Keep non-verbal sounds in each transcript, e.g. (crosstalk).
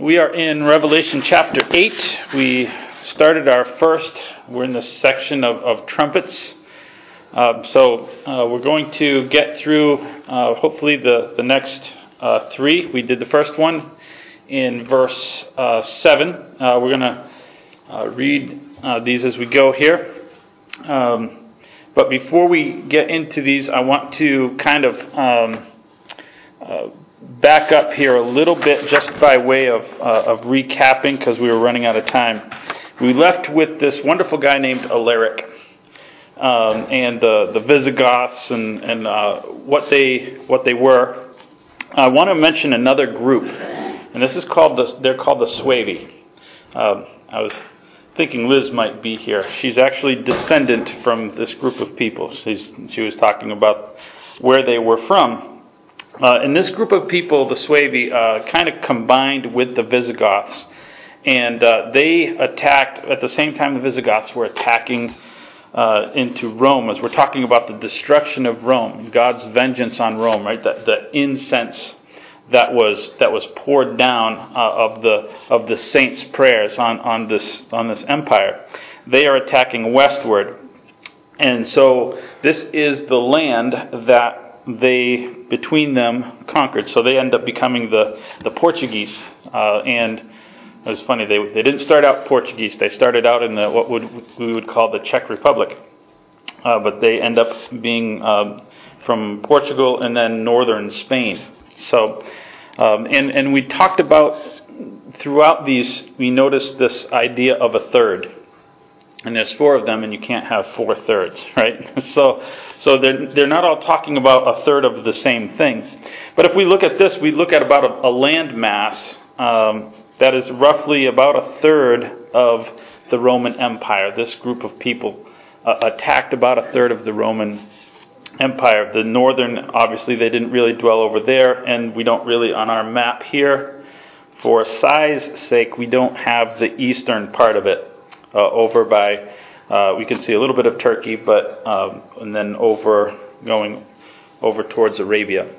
We are in Revelation chapter 8. We started our first, we're in the section of, of trumpets. Uh, so uh, we're going to get through uh, hopefully the, the next uh, three. We did the first one in verse uh, 7. Uh, we're going to read these as we go here. Um, but before we get into these, I want to kind of um, back up here a little bit just by way of, uh, of recapping because we were running out of time. We left with this wonderful guy named Alaric um, and the, the Visigoths and, and uh, what, they, what they were. I want to mention another group, and this is called the, they're called the Suevi. Um, I was thinking Liz might be here. She's actually descendant from this group of people. She's, she was talking about where they were from. Uh, and this group of people, the Suevi, uh, kind of combined with the Visigoths. And uh, they attacked, at the same time the Visigoths were attacking uh, into Rome, as we're talking about the destruction of Rome, God's vengeance on Rome, right? The, the incense that was that was poured down uh, of the of the saints' prayers on, on this on this empire. They are attacking westward, and so this is the land that they, between them, conquered. So they end up becoming the, the Portuguese. Uh, and it was funny, they, they didn't start out Portuguese. They started out in the, what would, we would call the Czech Republic. Uh, but they end up being um, from Portugal and then northern Spain. So, um, and, and we talked about throughout these, we noticed this idea of a third and there's four of them, and you can't have four thirds, (laughs) right? So, so they're, they're not all talking about a third of the same thing. But if we look at this, we look at about a, a land mass um, that is roughly about a third of the Roman Empire. This group of people uh, attacked about a third of the Roman Empire. The northern, obviously, they didn't really dwell over there, and we don't really, on our map here, for size sake, we don't have the eastern part of it over by, uh, we can see a little bit of Turkey, but um, and then over going over towards Arabia.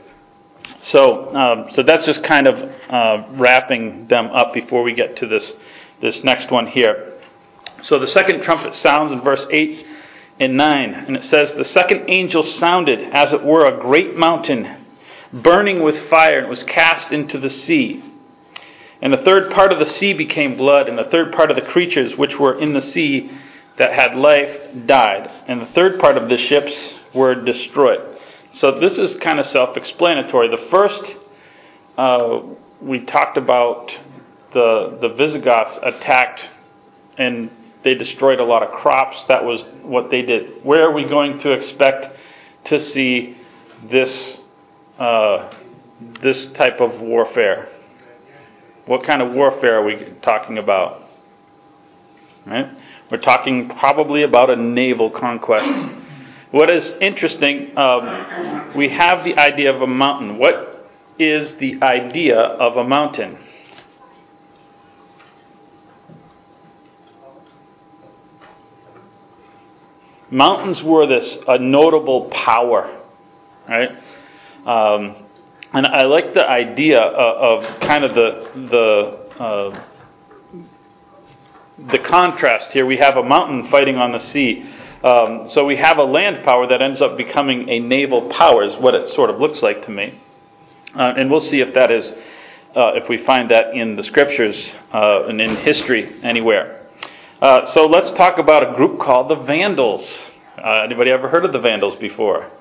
So, um, so that's just kind of uh, wrapping them up before we get to this this next one here. So the second trumpet sounds in verse eight and nine, and it says, "The second angel sounded, as it were, a great mountain." Burning with fire, and was cast into the sea. And the third part of the sea became blood, and the third part of the creatures which were in the sea that had life died, and the third part of the ships were destroyed. So this is kind of self explanatory. The first, uh, we talked about the, the Visigoths attacked and they destroyed a lot of crops. That was what they did. Where are we going to expect to see this, uh, this type of warfare? What kind of warfare are we talking about? Right? We're talking probably about a naval conquest. What is interesting, um, we have the idea of a mountain. What is the idea of a mountain? Mountains were this a notable power, right? Um, and I like the idea of, of kind of the the uh, the contrast here. We have a mountain fighting on the sea. Um, so we have a land power that ends up becoming a naval power, is what it sort of looks like to me. Uh, and we'll see if that is, uh, if we find that in the scriptures uh, and in history anywhere. Uh, so let's talk about a group called the Vandals. Uh, anybody ever heard of the Vandals before?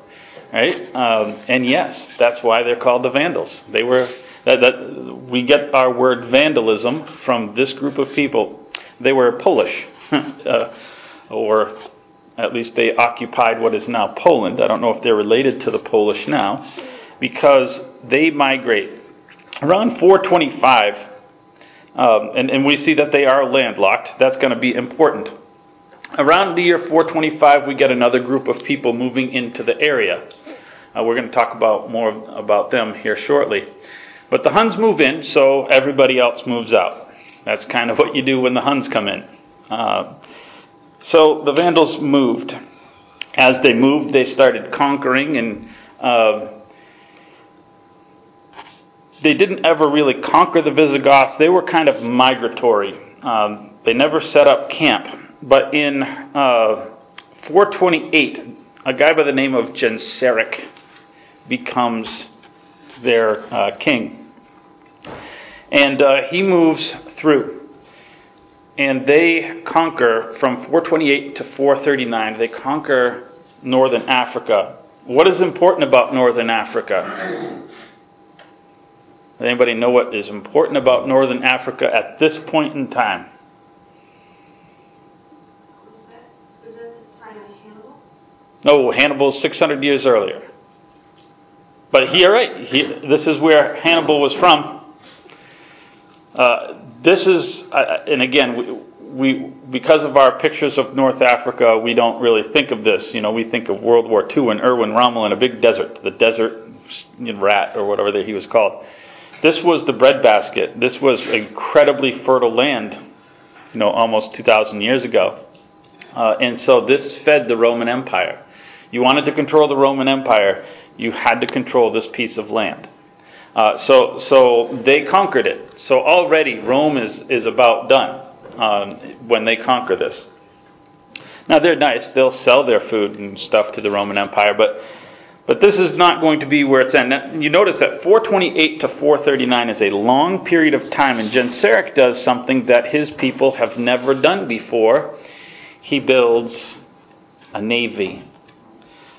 Right? Um, and yes, that's why they're called the Vandals. They were that, that we get our word vandalism from this group of people. They were Polish, (laughs) uh, or at least they occupied what is now Poland. I don't know if they're related to the Polish now, because they migrate around 425, um, and, and we see that they are landlocked. That's going to be important. Around the year 425, we get another group of people moving into the area. Uh, we're going to talk about more about them here shortly. But the Huns move in, so everybody else moves out. That's kind of what you do when the Huns come in. Uh, so the Vandals moved. As they moved, they started conquering and uh, they didn't ever really conquer the Visigoths. They were kind of migratory. Um, they never set up camp. But in uh, 428, a guy by the name of Genseric becomes their uh, king. And uh, he moves through. And they conquer from 428 to 439, they conquer northern Africa. What is important about northern Africa? Does anybody know what is important about northern Africa at this point in time? Was that, was that the time of Hannibal? No, Hannibal's 600 years earlier. But he, you're right. He, this is where Hannibal was from. Uh, this is, uh, and again, we, we, because of our pictures of North Africa, we don't really think of this. You know, we think of World War II and Erwin Rommel in a big desert, the desert rat or whatever that he was called. This was the breadbasket. This was incredibly fertile land, you know, almost 2,000 years ago. Uh, and so this fed the Roman Empire. You wanted to control the Roman Empire, you had to control this piece of land. Uh, so, so they conquered it. So already Rome is, is about done um, when they conquer this. Now they're nice; they'll sell their food and stuff to the Roman Empire, but but this is not going to be where it's at. Now, you notice that 428 to 439 is a long period of time, and Genseric does something that his people have never done before. He builds a navy,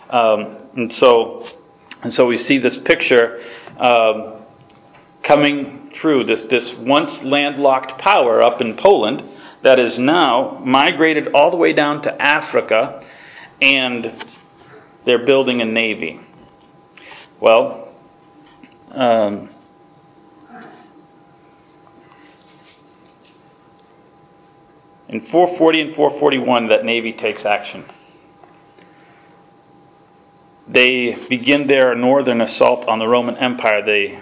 um, and so and so we see this picture um, coming true. This this once landlocked power up in Poland that is now migrated all the way down to Africa, and they're building a navy. Well, um, in 440 and 441, that navy takes action. They begin their northern assault on the Roman Empire. They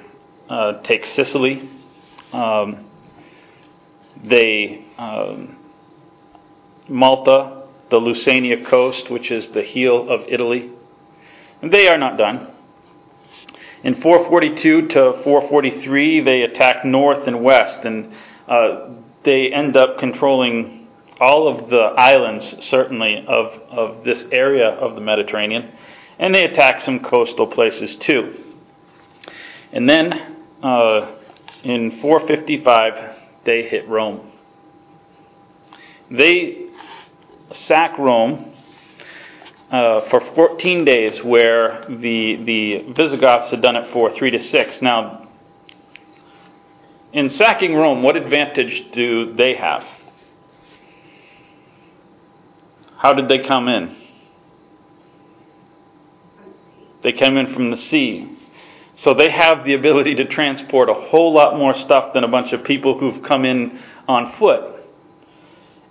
uh, take Sicily. Um, they um, Malta, the Lusania coast, which is the heel of Italy. And they are not done. In 442 to 443, they attack north and west, and uh, they end up controlling all of the islands, certainly, of, of this area of the Mediterranean, and they attack some coastal places too. And then uh, in 455, they hit Rome. They sack Rome uh, for 14 days, where the the Visigoths had done it for three to six. Now, in sacking Rome, what advantage do they have? How did they come in? They came in from the sea. So they have the ability to transport a whole lot more stuff than a bunch of people who've come in on foot.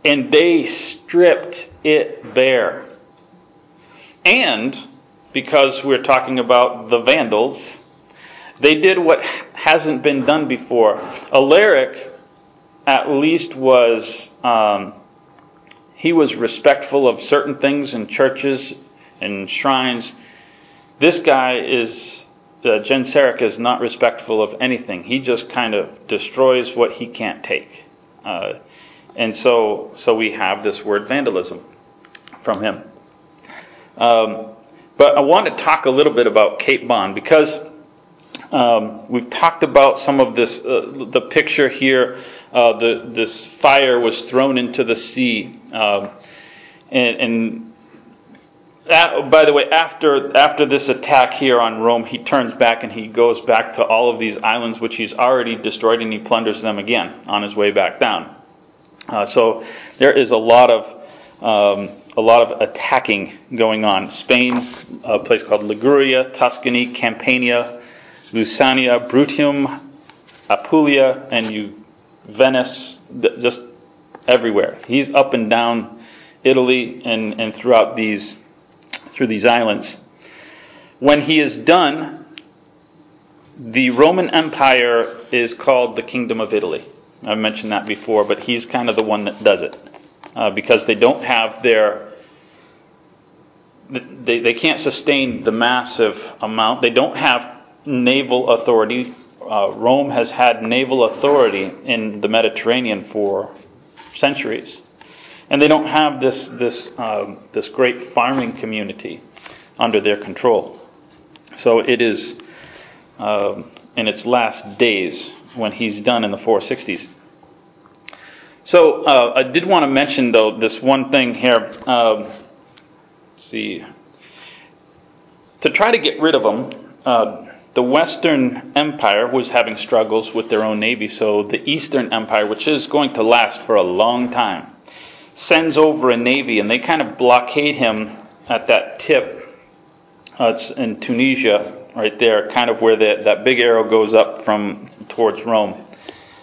And they stripped it bare. And because we're talking about the Vandals, they did what hasn't been done before. Alaric, at least, was um, he was respectful of certain things in churches and shrines. This guy is uh, Genseric is not respectful of anything. He just kind of destroys what he can't take. Uh, and so, so we have this word vandalism from him. Um, but I want to talk a little bit about Cape Bon because um, we've talked about some of this. Uh, the picture here, uh, the, this fire was thrown into the sea, um, and, and by the way, after after this attack here on Rome, he turns back and he goes back to all of these islands which he's already destroyed, and he plunders them again on his way back down. Uh, so there is a lot of um, a lot of attacking going on. Spain, a place called Liguria, Tuscany, Campania, Lusania, Bruttium, Apulia, and you, Venice, just everywhere. He's up and down Italy and, and throughout these through these islands. When he is done, the Roman Empire is called the Kingdom of Italy. I've mentioned that before, but he's kind of the one that does it uh, because they don't have their they, they can't sustain the massive amount. They don't have naval authority uh, Rome has had naval authority in the Mediterranean for centuries, and they don't have this this uh, this great farming community under their control. So it is uh, in its last days when he's done in the 460s. So uh, I did want to mention though this one thing here. Um, see, to try to get rid of them, uh, the Western Empire was having struggles with their own navy. So the Eastern Empire, which is going to last for a long time, sends over a navy, and they kind of blockade him at that tip. Uh, it's in Tunisia, right there, kind of where the, that big arrow goes up from towards Rome.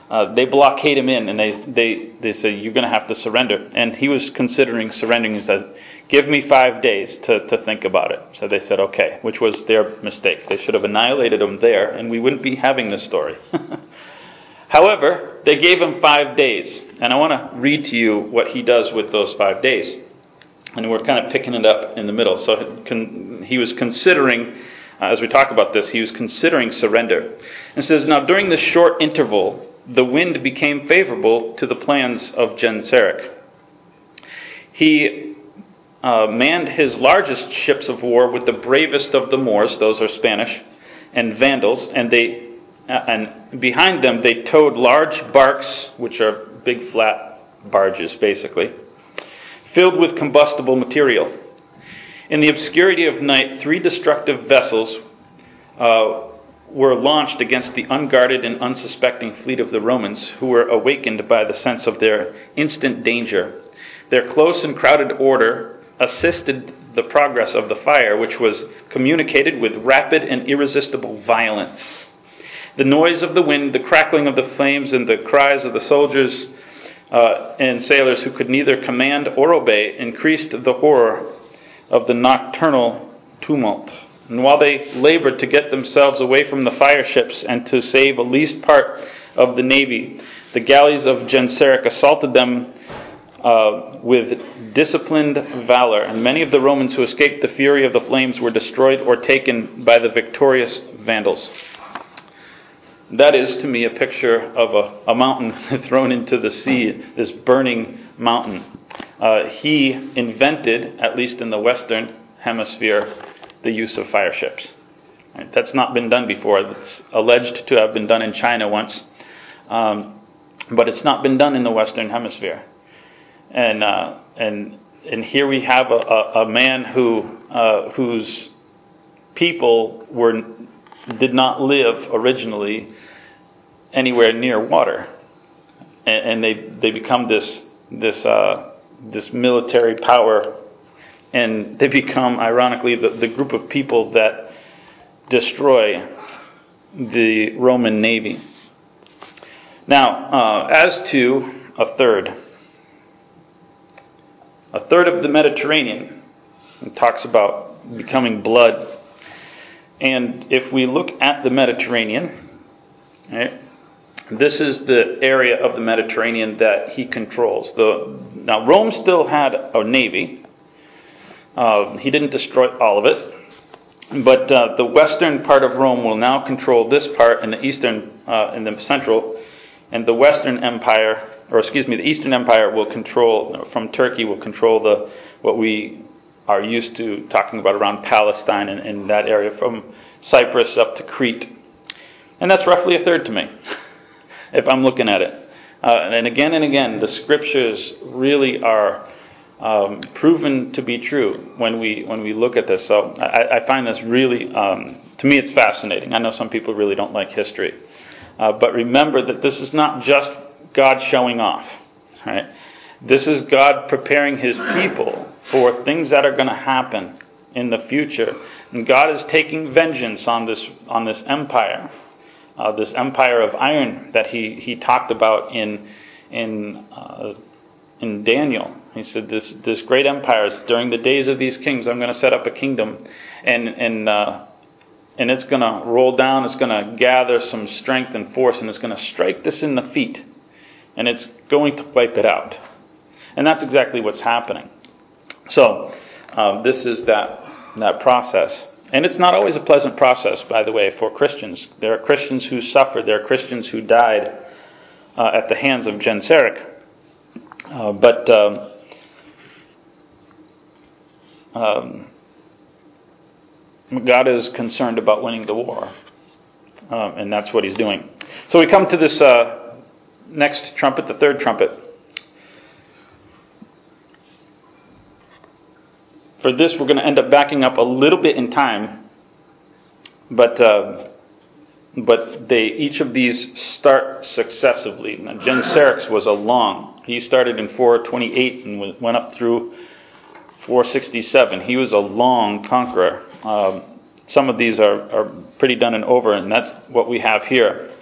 Uh, they blockade him in, and they they they say you're going to have to surrender. And he was considering surrendering. He says, "Give me five days to to think about it." So they said, "Okay," which was their mistake. They should have annihilated him there, and we wouldn't be having this story. (laughs) However, they gave him five days, and I want to read to you what he does with those five days. And we're kind of picking it up in the middle. So he was considering uh, as we talk about this, he was considering surrender. And says, Now during this short interval, the wind became favorable to the plans of Genseric. He uh, manned his largest ships of war with the bravest of the Moors, those are Spanish, and Vandals, and they uh, and behind them they towed large barks, which are big flat barges basically, filled with combustible material. In the obscurity of night, three destructive vessels uh, were launched against the unguarded and unsuspecting fleet of the Romans, who were awakened by the sense of their instant danger. Their close and crowded order assisted the progress of the fire, which was communicated with rapid and irresistible violence. The noise of the wind, the crackling of the flames, and the cries of the soldiers uh, and sailors who could neither command or obey increased the horror of the nocturnal tumult. And while they labored to get themselves away from the fire ships and to save at least part of the navy, the galleys of Genseric assaulted them uh, with disciplined valor, and many of the Romans who escaped the fury of the flames were destroyed or taken by the victorious Vandals. That is, to me, a picture of a, a mountain (laughs) thrown into the sea, this burning mountain. Uh, he invented, at least in the Western Hemisphere, the use of fire ships. Right? That's not been done before. It's alleged to have been done in China once, um, but it's not been done in the Western Hemisphere. And uh, and and here we have a, a, a man who uh, whose people were did not live originally anywhere near water, and, and they they become this this uh, this military power and they become, ironically, the, the group of people that destroy the Roman navy. Now, uh, as to a third, a third of the Mediterranean it talks about becoming blood. And if we look at the Mediterranean, right, this is the area of the Mediterranean that he controls. The, now, Rome still had a navy, uh, he didn't destroy all of it, but uh, the western part of Rome will now control this part, and the eastern uh, and the central, and the Western Empire, or excuse me, the Eastern Empire will control from Turkey will control the what we are used to talking about around Palestine and in that area from Cyprus up to Crete, and that's roughly a third to me, (laughs) if I'm looking at it. Uh, and again and again, the scriptures really are um, proven to be true when we when we look at this. So I, I find this really, um, to me, it's fascinating. I know some people really don't like history, uh, but remember that this is not just God showing off, right? This is God preparing His people for things that are going to happen in the future, and God is taking vengeance on this on this empire, uh, this empire of iron that He He talked about in in uh, in Daniel. He said, "This this great empire is during the days of these kings, I'm going to set up a kingdom, and and uh, and it's going to roll down. It's going to gather some strength and force, and it's going to strike this in the feet, and it's going to wipe it out. And that's exactly what's happening. So um, this is that that process, And it's not always a pleasant process, by the way, for Christians. There are Christians who suffered, there are Christians who died uh, at the hands of Genseric. Uh, but um, um, God is concerned about winning the war, um, and that's what he's doing. So we come to this uh, next trumpet, the third trumpet. For this, we're going to end up backing up a little bit in time, but uh, but they each of these start successively. Now, Genseric was a long. He started in 428 and went up through 467. He was a long conqueror. Um, some of these are, are pretty done and over, and that's what we have here.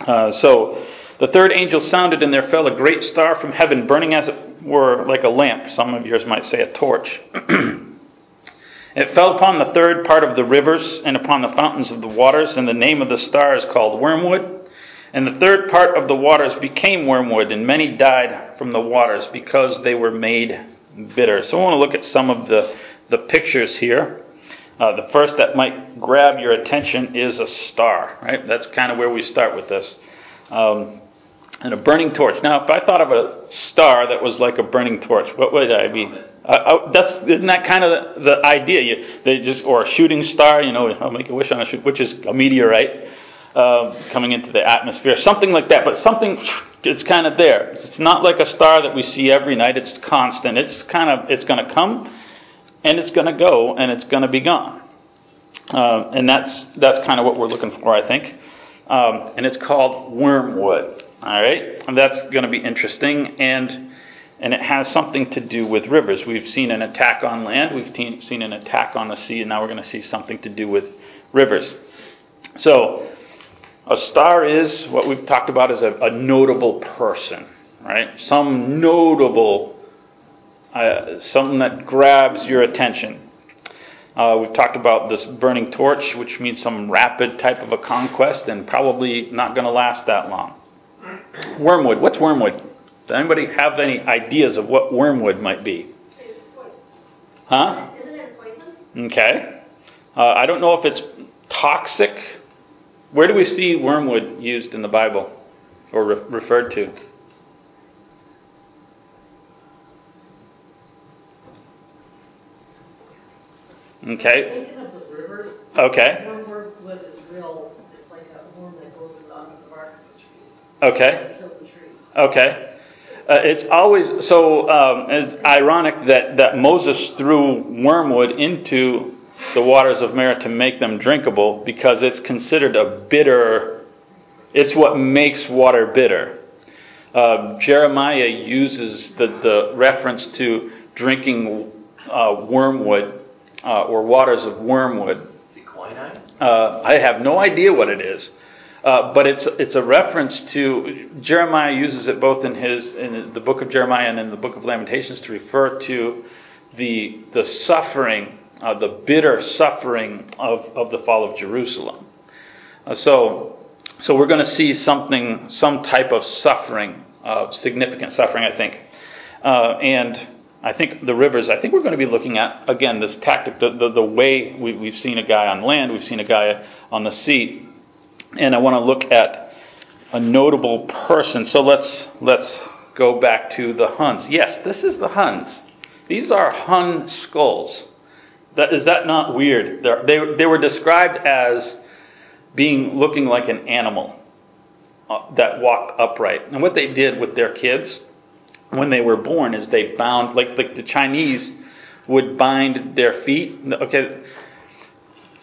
Uh, so the third angel sounded, and there fell a great star from heaven, burning as it were like a lamp. Some of yours might say a torch. (clears throat) it fell upon the third part of the rivers and upon the fountains of the waters, and the name of the star is called Wormwood. And the third part of the waters became wormwood, and many died from the waters because they were made bitter. So I want to look at some of the, the pictures here. Uh, the first that might grab your attention is a star, right? That's kind of where we start with this. Um, and a burning torch. Now, if I thought of a star that was like a burning torch, what would I be? That's isn't that kind of the, the idea? You, they just or a shooting star. You know, I'll make a wish on a shoot, which is a meteorite uh, coming into the atmosphere, something like that. But something it's kind of there. It's not like a star that we see every night. It's constant. It's kind of it's going to come and it's going to go and it's going to be gone. Uh, and that's that's kind of what we're looking for, I think. Um, and it's called wormwood. All right, and that's going to be interesting, and and it has something to do with rivers. We've seen an attack on land, we've te- seen an attack on the sea, and now we're going to see something to do with rivers. So, a star is what we've talked about as a, a notable person, right? Some notable uh, something that grabs your attention. Uh, we've talked about this burning torch, which means some rapid type of a conquest and probably not going to last that long. Wormwood. What's wormwood? Does anybody have any ideas of what wormwood might be? Huh? Isn't it poison? Okay. Uh, I don't know if it's toxic. Where do we see wormwood used in the Bible or re- referred to? Okay. Thinking of the rivers. Okay. Wormwood is real, it's like a worm that goes under the bark of a tree. Okay. Kill the tree. Okay. Uh, it's always so. Um, it's ironic that that Moses threw wormwood into the waters of Meribah to make them drinkable because it's considered a bitter. It's what makes water bitter. Uh, Jeremiah uses the, the reference to drinking uh, wormwood uh, or waters of wormwood. Uh, I have no idea what it is, uh, but it's it's a reference to Jeremiah uses it both in his in the book of Jeremiah and in the book of Lamentations to refer to the the suffering, uh, the bitter suffering of, of the fall of Jerusalem. Uh, so so we're going to see something, some type of suffering, uh, significant suffering, I think, uh, and. I think the rivers, I think we're going to be looking at, again, this tactic, the, the, the way we, we've seen a guy on land, we've seen a guy on the sea, and I want to look at a notable person. So let's, let's go back to the Huns. Yes, this is the Huns. These are Hun skulls. That, is that not weird? They, they were described as being looking like an animal uh, that walked upright. And what they did with their kids when they were born is they bound like like the Chinese would bind their feet. Okay,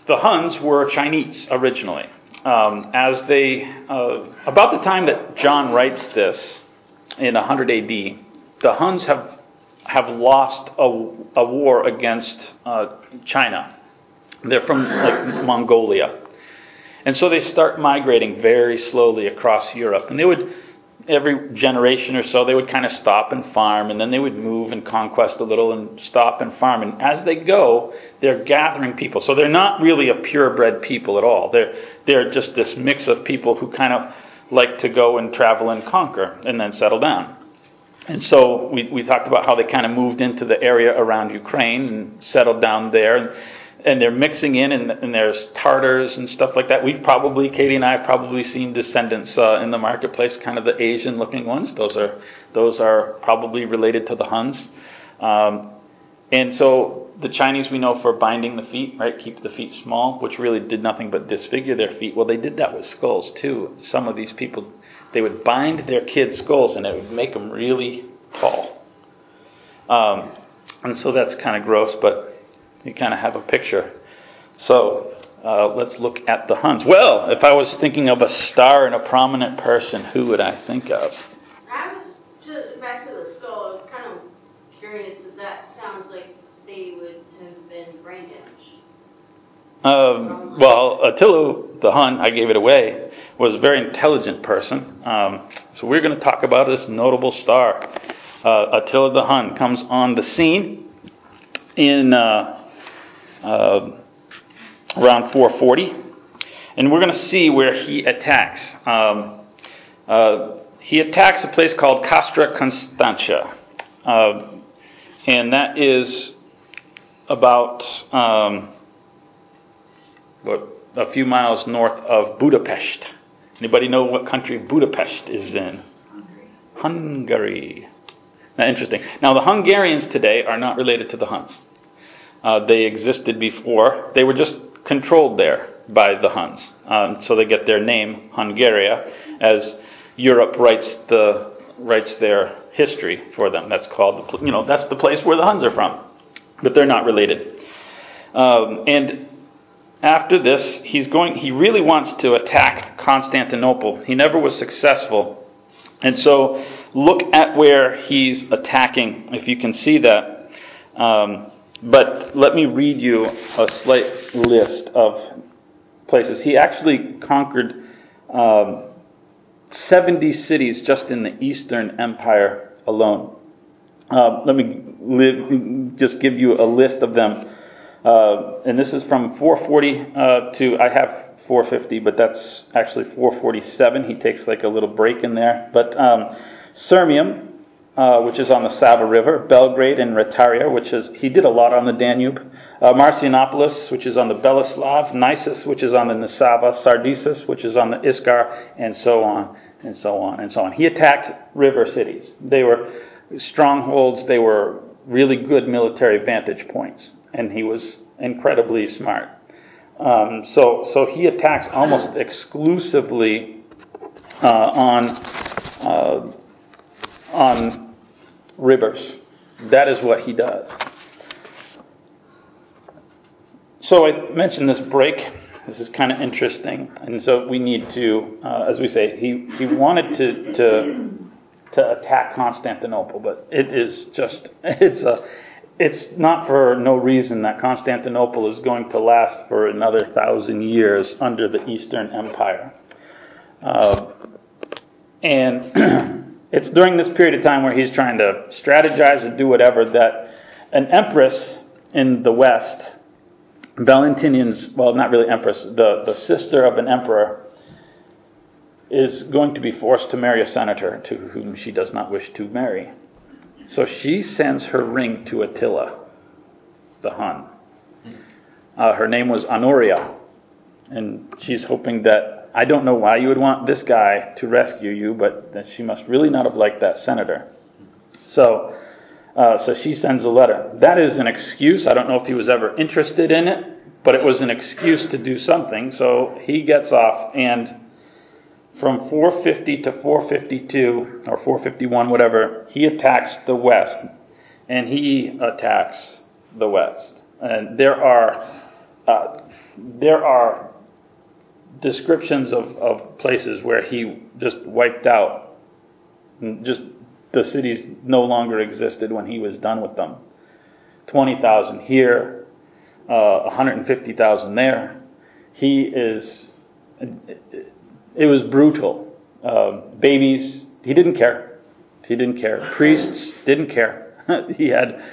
the Huns were Chinese originally. Um, as they uh, about the time that John writes this in 100 AD, the Huns have have lost a, a war against uh, China. They're from like Mongolia, and so they start migrating very slowly across Europe, and they would every generation or so, they would kind of stop and farm, and then they would move and conquest a little and stop and farm. And as they go, they're gathering people. So they're not really a purebred people at all. They're, they're just this mix of people who kind of like to go and travel and conquer and then settle down. And so we, we talked about how they kind of moved into the area around Ukraine and settled down there. And they're mixing in, and, and, there's Tartars and stuff like that. We've probably, Katie and I have probably seen descendants uh, in the marketplace, kind of the Asian-looking ones. Those are those are probably related to the Huns. Um, and so the Chinese we know for binding the feet, right? Keep the feet small, which really did nothing but disfigure their feet. Well, they did that with skulls too. Some of these people, they would bind their kids' skulls, and it would make them really tall. Um, and so that's kind of gross, but you kind of have a picture. So uh, let's look at the Huns. Well, if I was thinking of a star and a prominent person, who would I think of? I was just back to the skull. I was kind of curious if that sounds like they would have been brain damaged. Um, well, Attila the Hun, I gave it away, was a very intelligent person. Um, so we're going to talk about this notable star. Uh, Attila the Hun comes on the scene in uh, uh, around 440. And we're going to see where he attacks. Um, uh, he attacks a place called Castra Constantia. Uh, and that is about um, what, a few miles north of Budapest. Anybody know what country Budapest is in? Hungary. Hungary. Now, interesting. Now, the Hungarians today are not related to the Huns. Uh, they existed before. They were just controlled there by the Huns. Um, so they get their name, Hungaria, as Europe writes the writes their history for them. That's called, the, you know, that's the place where the Huns are from, but they're not related. Um, and after this, he's going. He really wants to attack Constantinople. He never was successful, and so look at where he's attacking. If you can see that. Um, but let me read you a slight list of places. He actually conquered um, 70 cities just in the Eastern Empire alone. Uh, let me just give you a list of them. Uh, and this is from 440 uh, to, I have 450, but that's actually 447. He takes like a little break in there. But um, Sirmium, uh, which is on the Sava River, Belgrade and Retaria, which is, he did a lot on the Danube, uh, Marcianopolis, which is on the Beleslav, Nisus, which is on the Nisava, Sardisus, which is on the Iskar, and so on, and so on, and so on. He attacked river cities. They were strongholds, they were really good military vantage points, and he was incredibly smart. Um, so, so he attacks almost exclusively uh, on uh, on rivers. That is what he does. So I mentioned this break. This is kind of interesting, and so we need to, uh, as we say, he, he wanted to, to to attack Constantinople, but it is just (laughs) it's a it's not for no reason that Constantinople is going to last for another thousand years under the Eastern Empire, uh, and (clears throat) It's during this period of time where he's trying to strategize and do whatever that an empress in the West, Valentinian's, well, not really empress, the, the sister of an emperor, is going to be forced to marry a senator to whom she does not wish to marry. So she sends her ring to Attila, the Hun. Uh, her name was Honoria, and she's hoping that I don't know why you would want this guy to rescue you, but she must really not have liked that senator. So, uh, so she sends a letter. That is an excuse. I don't know if he was ever interested in it, but it was an excuse to do something. So he gets off, and from 450 to 452 or 451, whatever, he attacks the west, and he attacks the west. And there are uh, there are descriptions of, of places where he just wiped out, just the cities no longer existed when he was done with them. 20,000 here, uh, 150,000 there. He is, it was brutal. Uh, babies, he didn't care. He didn't care. Priests didn't care. (laughs) he had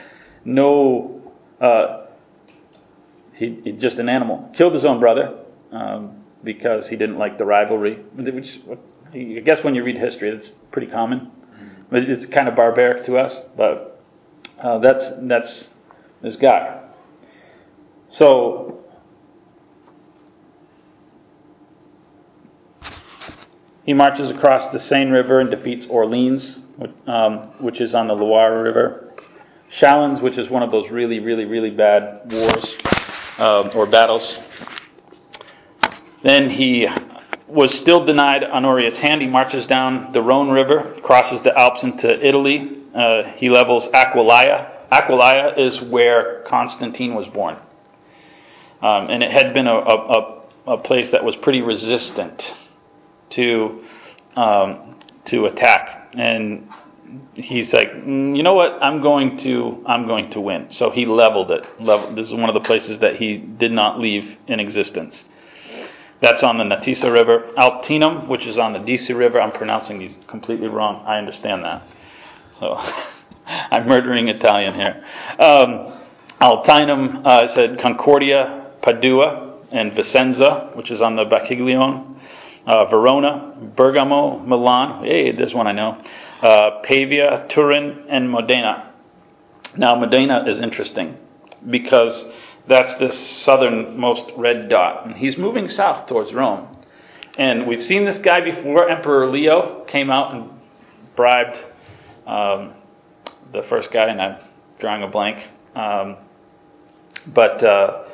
no, uh, he, he, just an animal. Killed his own brother. Um, because he didn't like the rivalry. Which, I guess when you read history, it's pretty common. But it's kind of barbaric to us. But uh, that's that's this guy. So he marches across the Seine River and defeats Orleans, um, which is on the Loire River. Chalons, which is one of those really, really, really bad wars um, or battles. Then he was still denied Honorius' hand. He marches down the Rhone River, crosses the Alps into Italy. Uh, he levels Aquileia. Aquileia is where Constantine was born. Um, and it had been a, a, a, place that was pretty resistant to, um, to attack. And he's like, mm, you know what? I'm going to I'm going to win. So he leveled it. This is one of the places that he did not leave in existence. That's on the Natisa River. Altinum, which is on the Disi River. I'm pronouncing these completely wrong. I understand that. So (laughs) I'm murdering Italian here. Um, Altinum uh, said Concordia, Padua, and Vicenza, which is on the Bacchiglione. Uh, Verona, Bergamo, Milan. Hey, this one I know uh, Pavia, Turin, and Modena. Now, Modena is interesting because that's the southernmost red dot. And he's moving south towards Rome. And we've seen this guy before. Emperor Leo came out and bribed um, the first guy, and I'm drawing a blank. Um, but uh,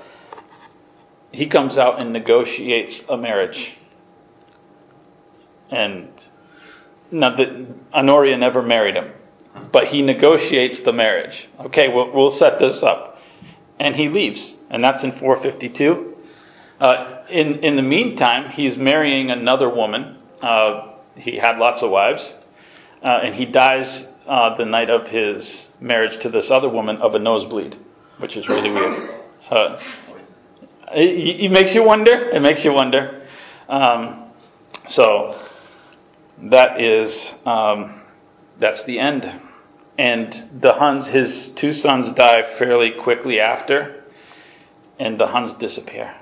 he comes out and negotiates a marriage. And now, the, Honoria never married him, but he negotiates the marriage. Okay, we'll, we'll set this up. And he leaves, and that's in 452. Uh, in, in the meantime, he's marrying another woman. Uh, he had lots of wives, uh, and he dies uh, the night of his marriage to this other woman of a nosebleed, which is really weird. So it, it makes you wonder. It makes you wonder. Um, so that is um, that's the end. And the Huns, his two sons die fairly quickly after, and the Huns disappear.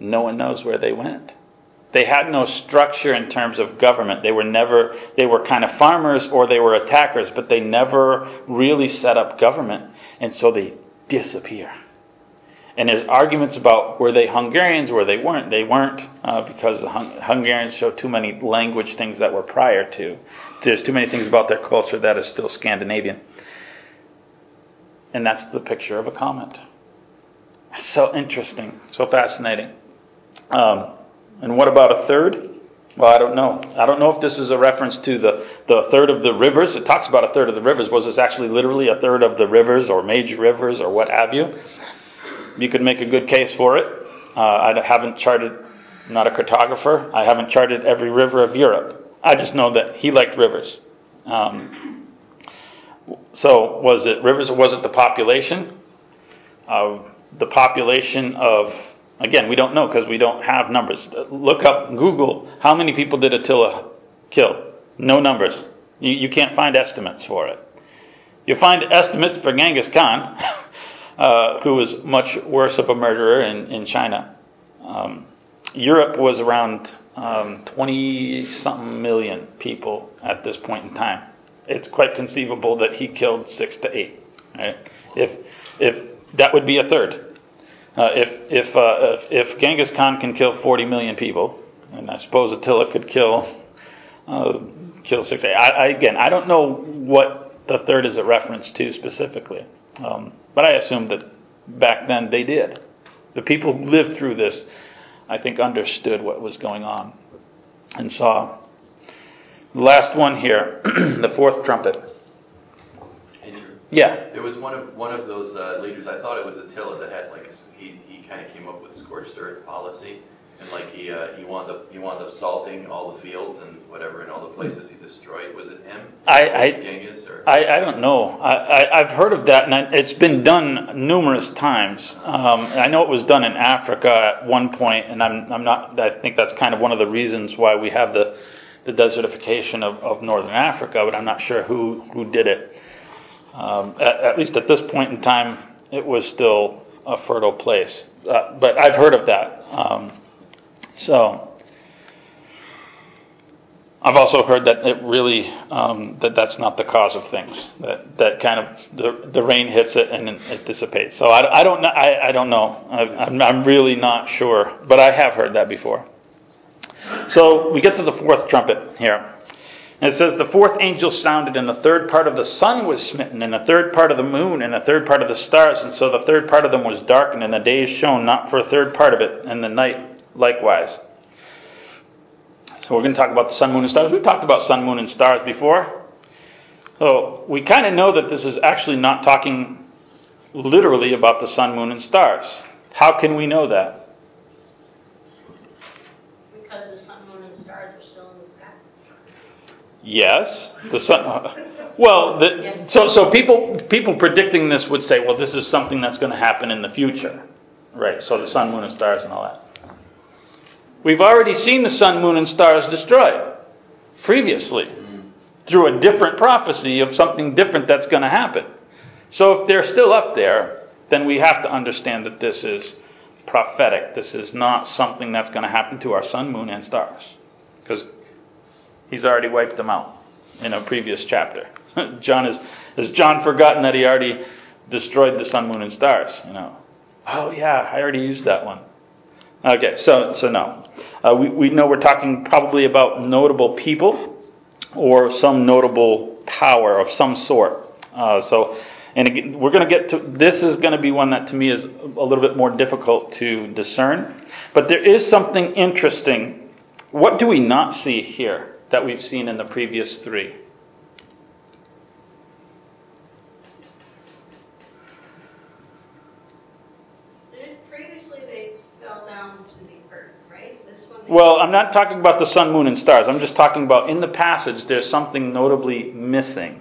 No one knows where they went. They had no structure in terms of government. They were never, they were kind of farmers or they were attackers, but they never really set up government. And so they disappear. And there's arguments about were they Hungarians, were they weren't. They weren't uh, because the Hung- Hungarians show too many language things that were prior to. There's too many things about their culture that is still Scandinavian. And that's the picture of a comet. So interesting, so fascinating. Um, and what about a third? Well, I don't know. I don't know if this is a reference to the, the third of the rivers. It talks about a third of the rivers. Was this actually literally a third of the rivers or major rivers or what have you? You could make a good case for it. Uh, I haven't charted, I'm not a cartographer, I haven't charted every river of Europe. I just know that he liked rivers. Um, so, was it rivers or was it the population? Uh, the population of, again, we don't know because we don't have numbers. Look up, Google, how many people did Attila kill? No numbers. You, you can't find estimates for it. You find estimates for Genghis Khan. (laughs) Uh, who was much worse of a murderer in, in China. Um, Europe was around 20 um, something million people at this point in time. It's quite conceivable that he killed six to eight. Right? If, if that would be a third. Uh, if, if, uh, if, if, Genghis Khan can kill 40 million people, and I suppose Attila could kill uh, kill six. I, I, again, I don't know what the third is a reference to specifically. Um, but I assume that back then they did. The people who lived through this, I think, understood what was going on and saw. The last one here, (clears throat) the fourth trumpet. Yeah. There was one of one of those uh, leaders. I thought it was Attila that had like he he kind of came up with scorched earth policy and like he uh, he wound up he wound up salting all the fields and whatever in all the places he destroyed. Was it him? I I, Genghis or? I, I don't know. I, I have heard of that, and I, it's been done numerous times. Um, I know it was done in Africa at one point, and I'm I'm not. I think that's kind of one of the reasons why we have the the desertification of, of northern Africa, but I'm not sure who who did it. Um, at, at least at this point in time, it was still a fertile place. Uh, but I've heard of that. Um, so, I've also heard that it really um, that that's not the cause of things. That that kind of the, the rain hits it and it dissipates. So I, I don't know. I, I don't know. I'm, I'm really not sure, but I have heard that before. So we get to the fourth trumpet here. And it says, The fourth angel sounded, and the third part of the sun was smitten, and the third part of the moon, and the third part of the stars. And so the third part of them was darkened, and the days shone not for a third part of it, and the night likewise. So we're going to talk about the sun, moon, and stars. We've talked about sun, moon, and stars before. So we kind of know that this is actually not talking literally about the sun, moon, and stars. How can we know that? Because the sun, moon, and stars are still in the sky. Yes, the sun. (laughs) Well, the, so so people people predicting this would say, well, this is something that's going to happen in the future, right? So the sun, moon, and stars, and all that. We've already seen the sun, moon, and stars destroyed previously through a different prophecy of something different that's going to happen. So if they're still up there, then we have to understand that this is prophetic. This is not something that's going to happen to our sun, moon, and stars, because he's already wiped them out in a previous chapter. (laughs) John is has John forgotten that he already destroyed the sun, moon, and stars? You know. Oh yeah, I already used that one. Okay, so so no, uh, we we know we're talking probably about notable people or some notable power of some sort. Uh, so, and again, we're going to get to this is going to be one that to me is a little bit more difficult to discern. But there is something interesting. What do we not see here that we've seen in the previous three? Previously, they fell down to the earth, right? This one. they- Well, I'm not talking about the sun, moon, and stars. I'm just talking about in the passage, there's something notably missing.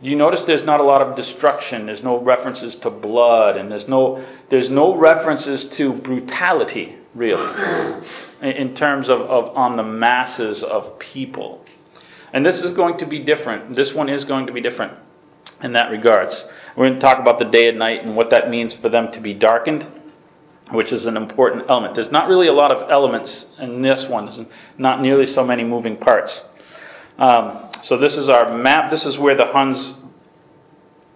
You notice there's not a lot of destruction. There's no references to blood, and there's no there's no references to brutality, really, in- terms of, of on the masses of people. And this is going to be different. This one is going to be different in that regards. We're going to talk about the day and night and what that means for them to be darkened which is an important element. There's not really a lot of elements in this one, There's not nearly so many moving parts. Um, so this is our map. This is where the Huns,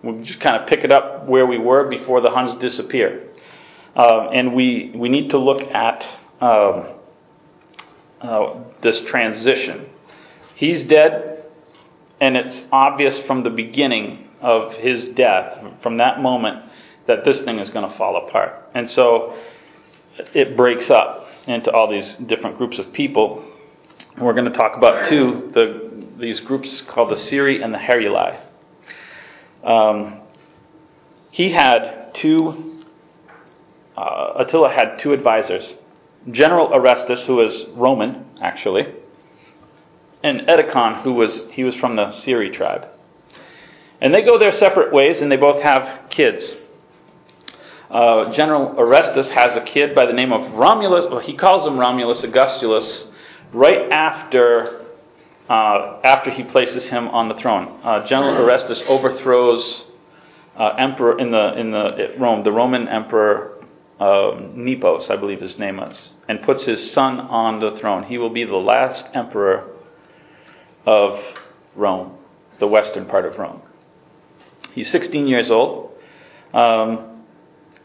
we just kind of pick it up where we were before the Huns disappear. Uh, and we, we need to look at um, uh, this transition. He's dead, and it's obvious from the beginning of his death, from that moment, that this thing is going to fall apart. And so it breaks up into all these different groups of people. We're going to talk about two, the, these groups called the Sciri and the Heruli. Um, he had two, uh, Attila had two advisors General Orestes, who was Roman, actually, and Edecon, who was, he was from the Sciri tribe. And they go their separate ways, and they both have kids. Uh, General Orestes has a kid by the name of Romulus. Well, he calls him Romulus Augustulus right after uh, after he places him on the throne. Uh, General Orestes overthrows uh, emperor in the in the Rome, the Roman emperor Nepos, I believe his name is, and puts his son on the throne. He will be the last emperor of Rome, the western part of Rome. He's 16 years old. Um,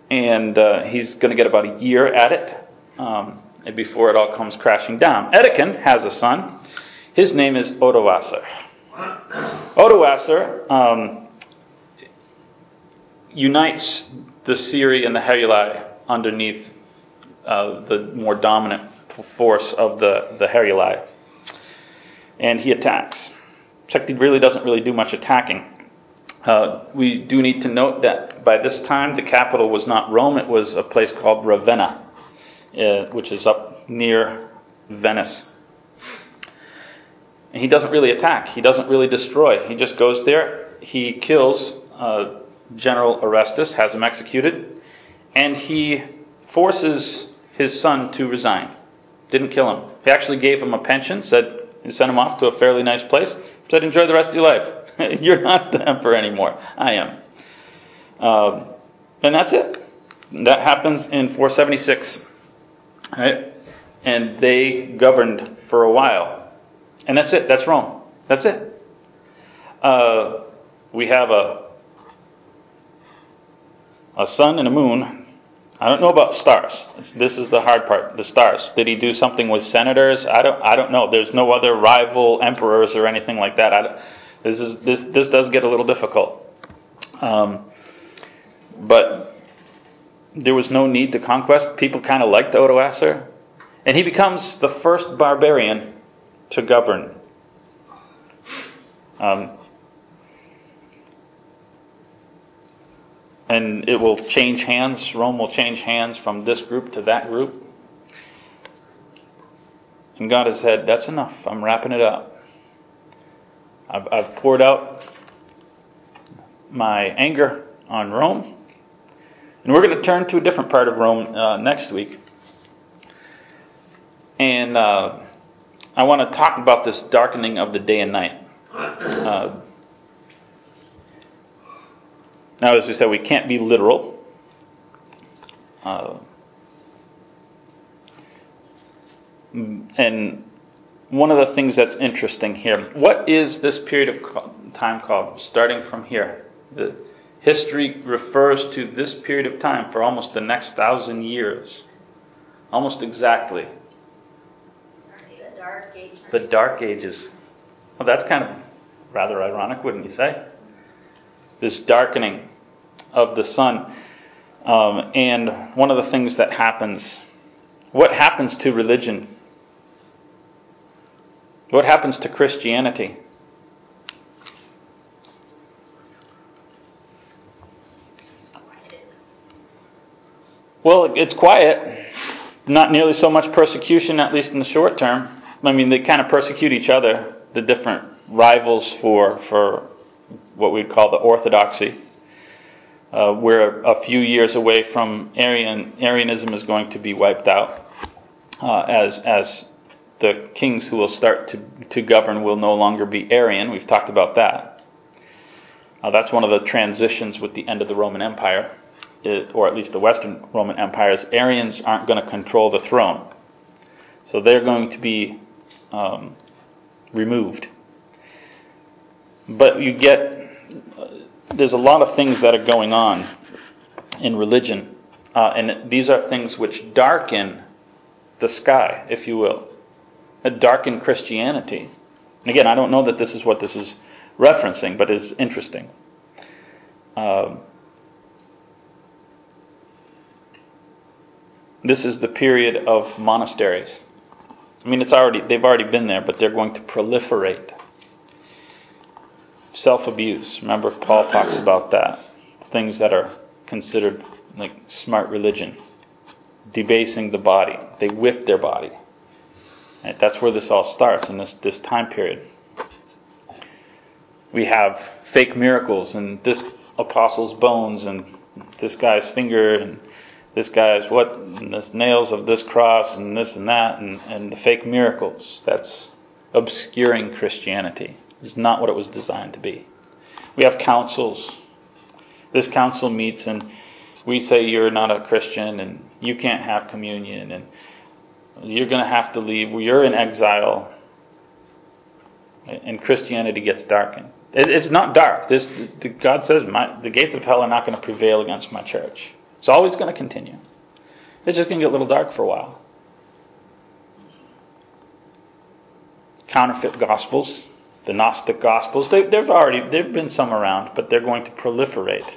and uh, he's going to get about a year at it um, before it all comes crashing down. Edecon has a son. His name is Odoacer. Odoacer um, unites the Sciri and the Heruli underneath uh, the more dominant force of the, the Heruli. And he attacks. He really doesn't really do much attacking. Uh, we do need to note that by this time the capital was not Rome, it was a place called Ravenna, uh, which is up near Venice. And he doesn't really attack, he doesn't really destroy. He just goes there, he kills uh, General Orestes, has him executed, and he forces his son to resign. Didn't kill him. He actually gave him a pension, said, he sent him off to a fairly nice place, said, enjoy the rest of your life. (laughs) You're not the emperor anymore. I am. Um, and that's it. That happens in 476. Right? and they governed for a while. And that's it. That's Rome. That's it. Uh, we have a a sun and a moon. I don't know about stars. This is the hard part. The stars. Did he do something with senators? I don't. I don't know. There's no other rival emperors or anything like that. I don't, this is this. This does get a little difficult. Um, but there was no need to conquest. People kind of liked Odoacer, and he becomes the first barbarian to govern. Um, and it will change hands. Rome will change hands from this group to that group. And God has said, That's enough. I'm wrapping it up. I've, I've poured out my anger on Rome. And we're going to turn to a different part of Rome uh, next week. And uh, I want to talk about this darkening of the day and night. Uh, now, as we said, we can't be literal. Uh, and one of the things that's interesting here what is this period of time called, starting from here? The history refers to this period of time for almost the next thousand years. Almost exactly. The Dark Ages. The Dark Ages. Well, that's kind of rather ironic, wouldn't you say? This darkening of the sun. Um, and one of the things that happens, what happens to religion? What happens to Christianity? Well, it's quiet. Not nearly so much persecution, at least in the short term. I mean, they kind of persecute each other, the different rivals for, for what we'd call the orthodoxy. Uh, we're a few years away from Arian, Arianism is going to be wiped out uh, as, as the kings who will start to, to govern will no longer be Arian. We've talked about that. Uh, that's one of the transitions with the end of the Roman Empire, it, or at least the Western Roman Empire, is Arians aren't going to control the throne. So they're going to be um, removed. But you get there's a lot of things that are going on in religion, uh, and these are things which darken the sky, if you will, that darkened Christianity. And again, I don't know that this is what this is referencing, but it's interesting. Uh, this is the period of monasteries. I mean, it's already they've already been there, but they're going to proliferate self abuse. Remember, Paul talks about that. Things that are considered like smart religion, debasing the body. They whip their body. That's where this all starts in this, this time period. We have fake miracles and this apostle's bones and this guy's finger and this guy's what and the nails of this cross and this and that and, and the fake miracles. That's obscuring Christianity is not what it was designed to be. We have councils. This council meets and we say you're not a Christian and you can't have communion and you're going to have to leave. You're in exile. And Christianity gets darkened. It's not dark. This God says my, the gates of hell are not going to prevail against my church. It's always going to continue. It's just going to get a little dark for a while. Counterfeit gospels the Gnostic Gospels. They, have already there've been some around, but they're going to proliferate.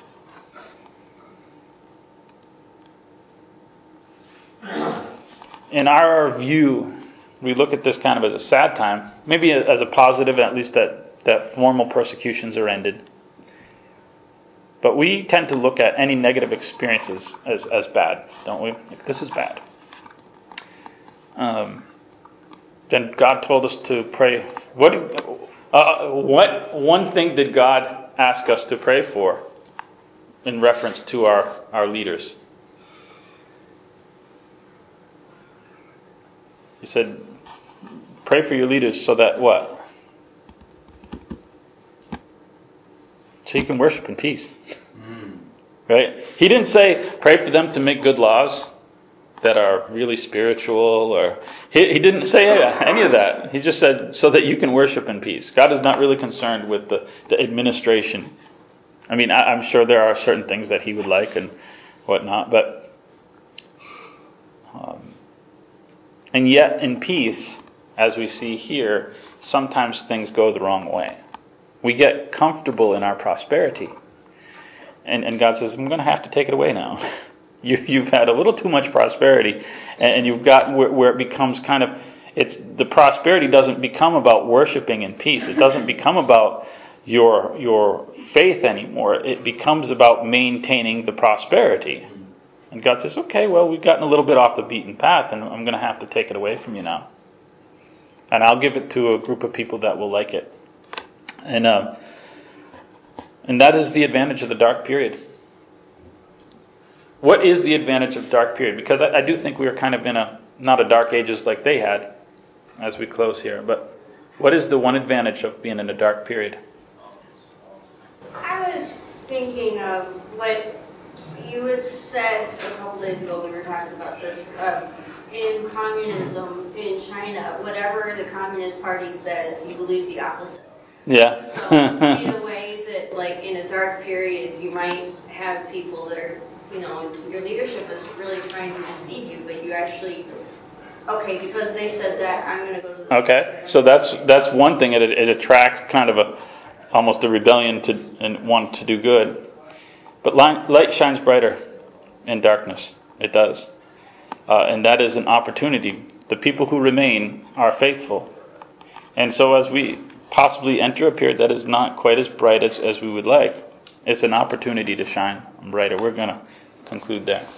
In our view, we look at this kind of as a sad time, maybe as a positive, at least that, that formal persecutions are ended. But we tend to look at any negative experiences as, as bad, don't we? Like, this is bad. Um, then God told us to pray. What uh, what one thing did God ask us to pray for in reference to our, our leaders? He said, Pray for your leaders so that what? So you can worship in peace. Mm. Right? He didn't say, Pray for them to make good laws. that are really spiritual, or he, he didn't say any of that. He just said so that you can worship in peace. God is not really concerned with the, the administration. I mean, I, I'm sure there are certain things that he would like and whatnot, but um, and yet in peace, as we see here, sometimes things go the wrong way. We get comfortable in our prosperity. And, and God says, I'm going to have to take it away now. (laughs) You, you've had a little too much prosperity, and you've got where, where it becomes kind of it's the prosperity doesn't become about worshiping in peace. It doesn't become about your your faith anymore. It becomes about maintaining the prosperity. And God says, "Okay, well, we've gotten a little bit off the beaten path, and I'm going to have to take it away from you now. And I'll give it to a group of people that will like it." And uh, and that is the advantage of the dark period. What is the advantage of dark period? Because I, I do think we are kind of in a not a dark ages like they had, as we close here. But what is the one advantage of being in a dark period? I was thinking of what you had said a couple days ago, we were talking about this, um, in communism in China, whatever the Communist Party says, you believe the opposite. Yeah. So in a (laughs) way that, like, in a dark period, you might have people that are, you know, your leadership is really trying to deceive you, but you actually, okay, because they said that, I'm going to go to the. Okay, so that's that's one thing. It it attracts kind of a almost a rebellion to and want to do good. But light, shines brighter in darkness. It does, uh, and that is an opportunity. The people who remain are faithful, and so as we possibly enter a period that is not quite as bright as, as we would like, it's an opportunity to shine brighter. We're going to conclude there.